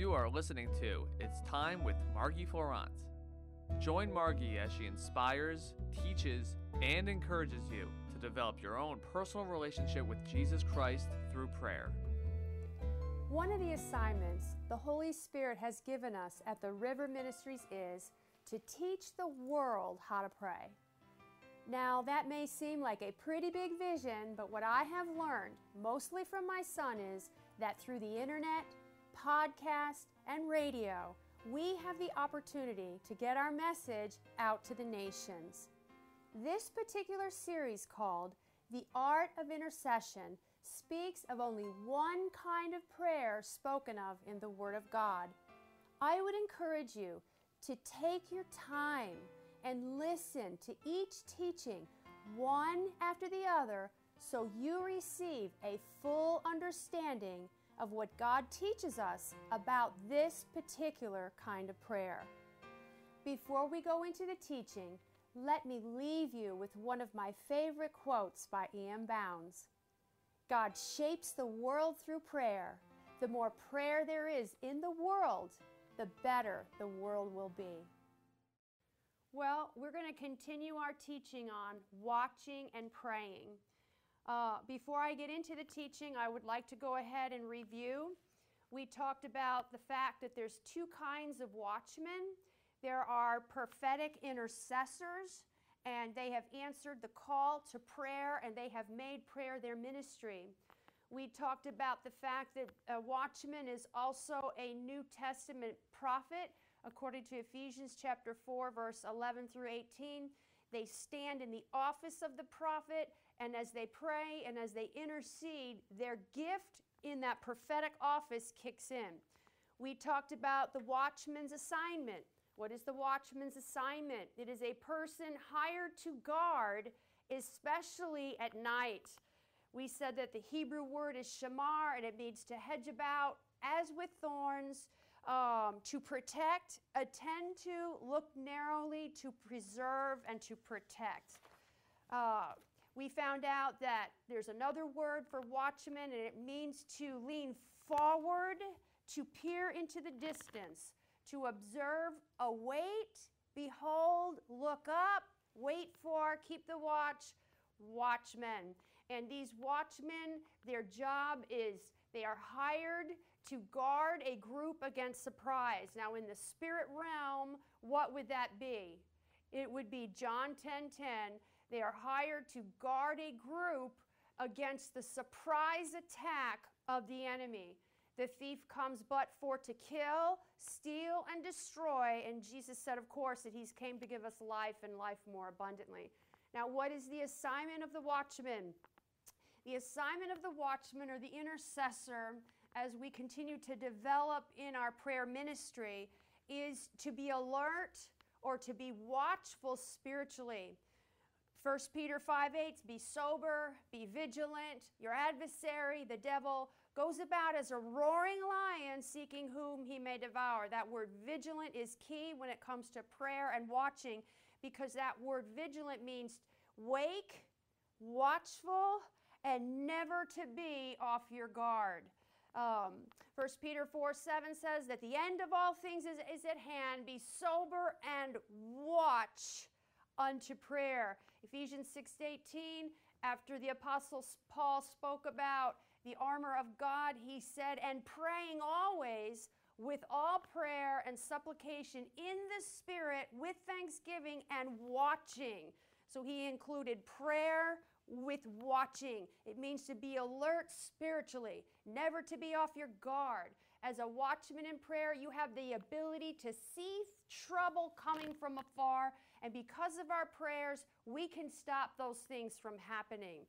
You are listening to It's Time with Margie Florent. Join Margie as she inspires, teaches, and encourages you to develop your own personal relationship with Jesus Christ through prayer. One of the assignments the Holy Spirit has given us at the River Ministries is to teach the world how to pray. Now, that may seem like a pretty big vision, but what I have learned, mostly from my son, is that through the internet, podcast, and radio, we have the opportunity to get our message out to the nations. This particular series, called The Art of Intercession, speaks of only one kind of prayer spoken of in the Word of God. I would encourage you to take your time and listen to each teaching one after the other so you receive a full understanding of what God teaches us about this particular kind of prayer. Before we go into the teaching, let me leave you with one of my favorite quotes by E.M. Bounds. God shapes the world through prayer. The more prayer there is in the world, the better the world will be. Well, we're going to continue our teaching on watching and praying. Uh, before I get into the teaching, I would like to go ahead and review. We talked about the fact that there's two kinds of watchmen. There are prophetic intercessors, and they have answered the call to prayer and they have made prayer their ministry. We talked about the fact that a watchman is also a New Testament prophet, according to Ephesians chapter 4, verse 11 through 18. They stand in the office of the prophet, and as they pray and as they intercede, their gift in that prophetic office kicks in. We talked about the watchman's assignment. What is the watchman's assignment? It is a person hired to guard, especially at night. We said that the Hebrew word is shamar and it means to hedge about as with thorns, um, to protect, attend to, look narrowly, to preserve, and to protect. Uh, we found out that there's another word for watchman, and it means to lean forward, to peer into the distance, to observe, await, behold, look up, wait for, keep the watch, watchmen. And these watchmen, their job is they are hired to guard a group against surprise. Now, in the spirit realm, what would that be? It would be John 10 10. They are hired to guard a group against the surprise attack of the enemy. The thief comes but for to kill, steal, and destroy. And Jesus said, of course, that He's came to give us life and life more abundantly. Now, what is the assignment of the watchman? The assignment of the watchman or the intercessor, as we continue to develop in our prayer ministry, is to be alert or to be watchful spiritually. 1 Peter 5 8, be sober, be vigilant. Your adversary, the devil, goes about as a roaring lion seeking whom he may devour. That word vigilant is key when it comes to prayer and watching because that word vigilant means wake, watchful, and never to be off your guard. Um, 1 Peter 4 7 says that the end of all things is, is at hand. Be sober and watch unto prayer. Ephesians 6 18, after the Apostle Paul spoke about the armor of God, he said, and praying always with all prayer and supplication in the Spirit with thanksgiving and watching. So he included prayer, with watching. It means to be alert spiritually, never to be off your guard. As a watchman in prayer, you have the ability to see trouble coming from afar, and because of our prayers, we can stop those things from happening.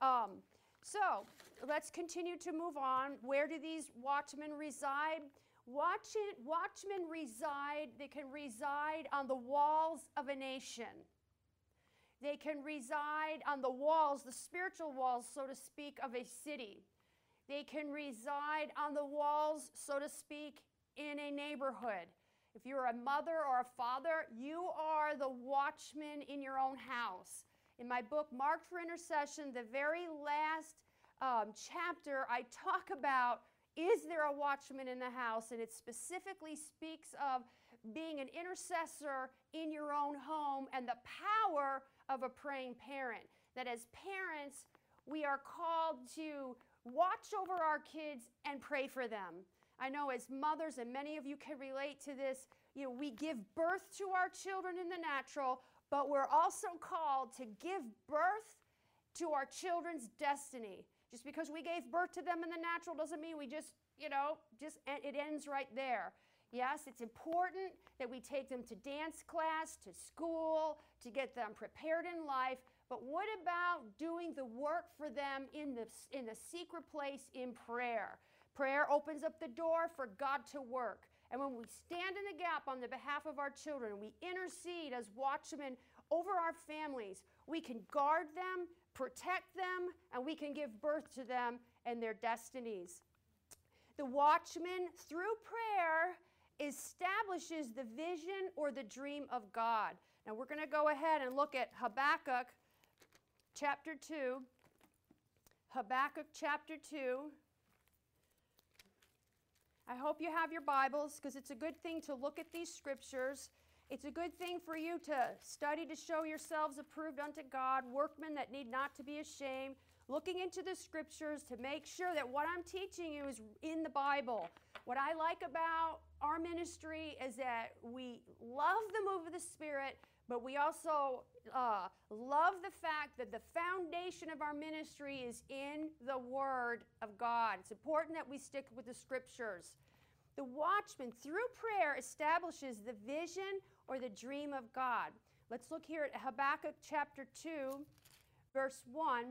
Um, so let's continue to move on. Where do these watchmen reside? Watchmen, watchmen reside, they can reside on the walls of a nation. They can reside on the walls, the spiritual walls, so to speak, of a city. They can reside on the walls, so to speak, in a neighborhood. If you're a mother or a father, you are the watchman in your own house. In my book, Marked for Intercession, the very last um, chapter, I talk about Is there a watchman in the house? And it specifically speaks of being an intercessor in your own home and the power of a praying parent. That as parents, we are called to watch over our kids and pray for them. I know as mothers, and many of you can relate to this, you know, we give birth to our children in the natural, but we're also called to give birth to our children's destiny. Just because we gave birth to them in the natural doesn't mean we just, you know, just it ends right there. Yes, it's important that we take them to dance class, to school, to get them prepared in life. But what about doing the work for them in the, in the secret place in prayer? Prayer opens up the door for God to work. And when we stand in the gap on the behalf of our children, we intercede as watchmen over our families, we can guard them, protect them, and we can give birth to them and their destinies. The watchman, through prayer, establishes the vision or the dream of God. Now we're going to go ahead and look at Habakkuk chapter 2. Habakkuk chapter 2. I hope you have your Bibles because it's a good thing to look at these scriptures. It's a good thing for you to study to show yourselves approved unto God, workmen that need not to be ashamed, looking into the scriptures to make sure that what I'm teaching you is in the Bible. What I like about our ministry is that we love the move of the Spirit, but we also uh, love the fact that the foundation of our ministry is in the Word of God. It's important that we stick with the Scriptures. The watchman, through prayer, establishes the vision or the dream of God. Let's look here at Habakkuk chapter 2, verse 1.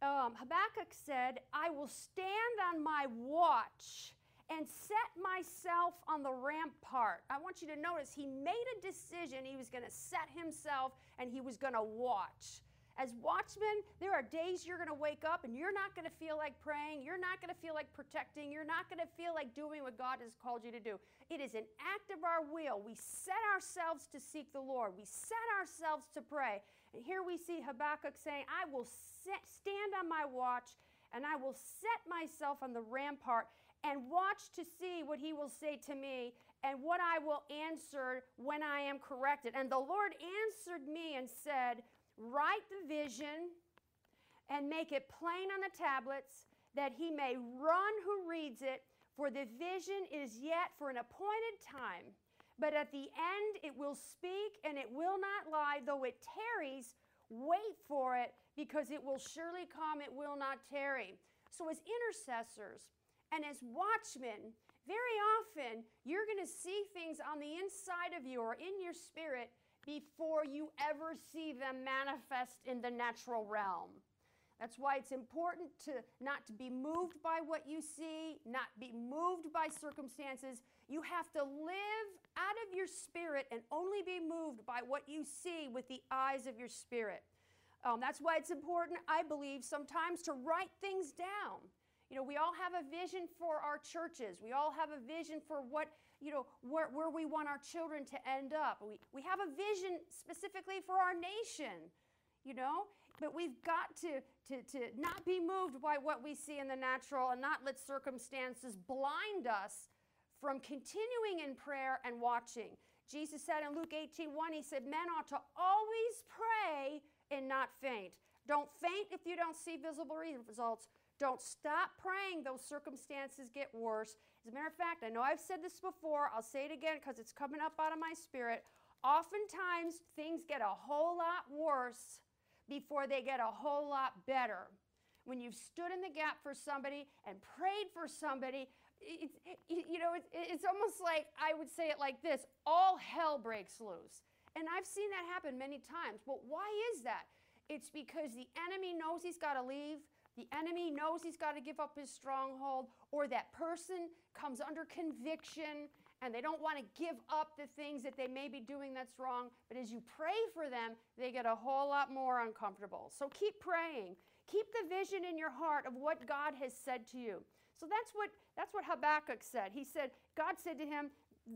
Um, Habakkuk said, I will stand on my watch and set myself on the rampart. I want you to notice he made a decision. He was going to set himself and he was going to watch. As watchmen, there are days you're going to wake up and you're not going to feel like praying. You're not going to feel like protecting. You're not going to feel like doing what God has called you to do. It is an act of our will. We set ourselves to seek the Lord, we set ourselves to pray. And here we see Habakkuk saying, I will stand on my watch and I will set myself on the rampart and watch to see what he will say to me and what I will answer when I am corrected. And the Lord answered me and said, Write the vision and make it plain on the tablets that he may run who reads it, for the vision is yet for an appointed time. But at the end it will speak and it will not lie, though it tarries, wait for it, because it will surely come, it will not tarry. So, as intercessors, and as watchmen, very often you're going to see things on the inside of you or in your spirit before you ever see them manifest in the natural realm. That's why it's important to not to be moved by what you see, not be moved by circumstances. You have to live out of your spirit and only be moved by what you see with the eyes of your spirit. Um, that's why it's important, I believe, sometimes to write things down. You know, we all have a vision for our churches. We all have a vision for what, you know, where, where we want our children to end up. We, we have a vision specifically for our nation, you know, but we've got to, to, to not be moved by what we see in the natural and not let circumstances blind us from continuing in prayer and watching. Jesus said in Luke 18 1, he said, Men ought to always pray and not faint. Don't faint if you don't see visible results. Don't stop praying. Those circumstances get worse. As a matter of fact, I know I've said this before. I'll say it again because it's coming up out of my spirit. Oftentimes, things get a whole lot worse before they get a whole lot better. When you've stood in the gap for somebody and prayed for somebody, it's, you know, it's, it's almost like I would say it like this all hell breaks loose. And I've seen that happen many times. But why is that? It's because the enemy knows he's got to leave the enemy knows he's got to give up his stronghold, or that person comes under conviction and they don't want to give up the things that they may be doing that's wrong. But as you pray for them, they get a whole lot more uncomfortable. So keep praying. Keep the vision in your heart of what God has said to you. So that's what that's what Habakkuk said. He said, God said to him,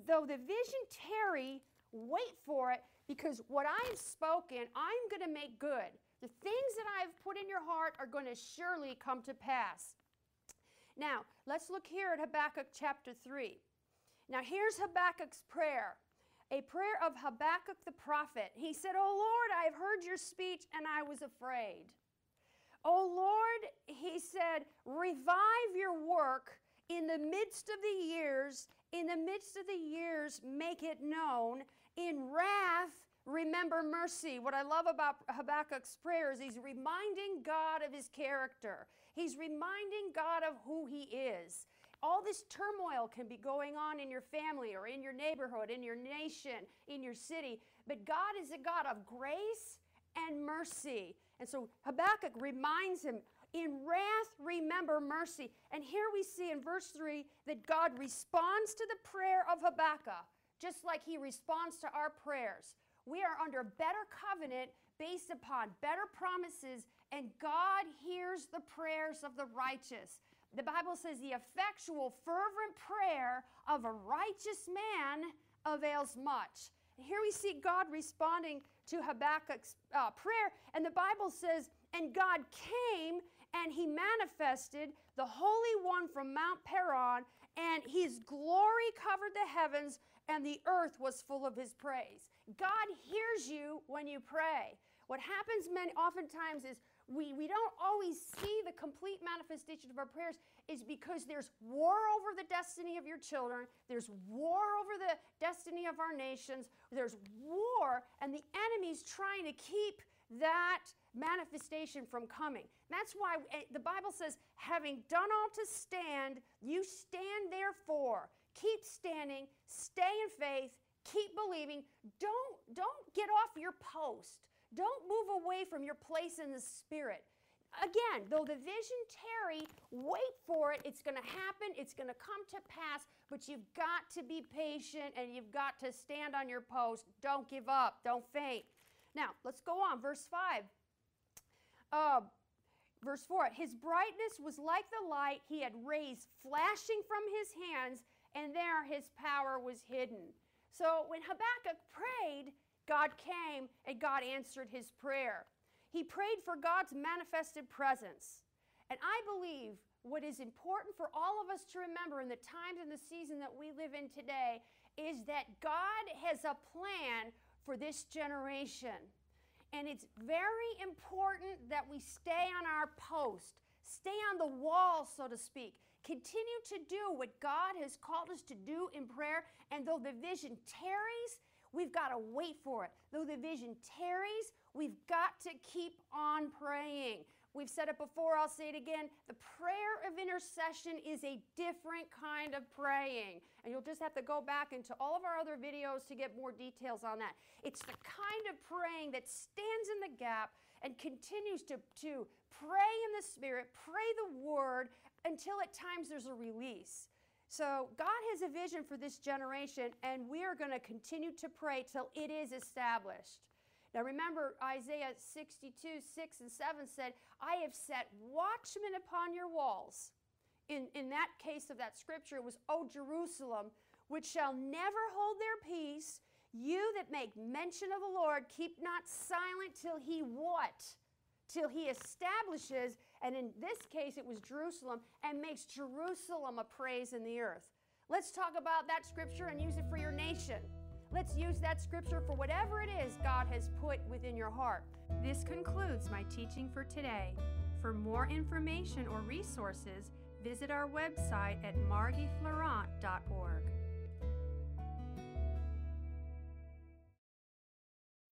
though the vision tarry, wait for it, because what I have spoken, I'm going to make good. The things that I have put in your heart are going to surely come to pass. Now, let's look here at Habakkuk chapter 3. Now, here's Habakkuk's prayer a prayer of Habakkuk the prophet. He said, Oh Lord, I have heard your speech and I was afraid. Oh Lord, he said, revive your work in the midst of the years. In the midst of the years, make it known. In wrath, remember mercy. What I love about Habakkuk's prayer is he's reminding God of his character. He's reminding God of who he is. All this turmoil can be going on in your family or in your neighborhood, in your nation, in your city, but God is a God of grace and mercy. And so Habakkuk reminds him, in wrath, remember mercy. And here we see in verse 3 that God responds to the prayer of Habakkuk, just like he responds to our prayers. We are under a better covenant based upon better promises, and God hears the prayers of the righteous. The Bible says the effectual, fervent prayer of a righteous man avails much. Here we see God responding to Habakkuk's uh, prayer, and the Bible says, And God came and he manifested the Holy One from Mount Paran, and his glory covered the heavens, and the earth was full of his praise. God hears you when you pray. What happens many oftentimes is we, we don't always see the complete manifestation of our prayers is because there's war over the destiny of your children, there's war over the destiny of our nations, there's war, and the enemy's trying to keep that manifestation from coming. That's why eh, the Bible says, having done all to stand, you stand therefore. Keep standing, stay in faith, keep believing. Don't, don't get off your post. Don't move away from your place in the Spirit. Again, though the vision tarry, wait for it. It's going to happen. It's going to come to pass. But you've got to be patient and you've got to stand on your post. Don't give up. Don't faint. Now, let's go on. Verse 5. Uh, verse 4 His brightness was like the light he had raised, flashing from his hands, and there his power was hidden. So when Habakkuk prayed, God came and God answered his prayer. He prayed for God's manifested presence. And I believe what is important for all of us to remember in the times and the season that we live in today is that God has a plan for this generation. And it's very important that we stay on our post, stay on the wall, so to speak. Continue to do what God has called us to do in prayer. And though the vision tarries, we've got to wait for it. Though the vision tarries, we've got to keep on praying. We've said it before, I'll say it again. The prayer of intercession is a different kind of praying. And you'll just have to go back into all of our other videos to get more details on that. It's the kind of praying that stands in the gap and continues to, to pray in the Spirit, pray the Word until at times there's a release. So God has a vision for this generation, and we are going to continue to pray till it is established. Now remember, Isaiah 62, 6 and 7 said, I have set watchmen upon your walls. In, in that case of that scripture, it was, O Jerusalem, which shall never hold their peace. You that make mention of the Lord, keep not silent till he what? Till he establishes, and in this case it was Jerusalem, and makes Jerusalem a praise in the earth. Let's talk about that scripture and use it for your nation. Let's use that scripture for whatever it is God has put within your heart. This concludes my teaching for today. For more information or resources, visit our website at margieflorent.org.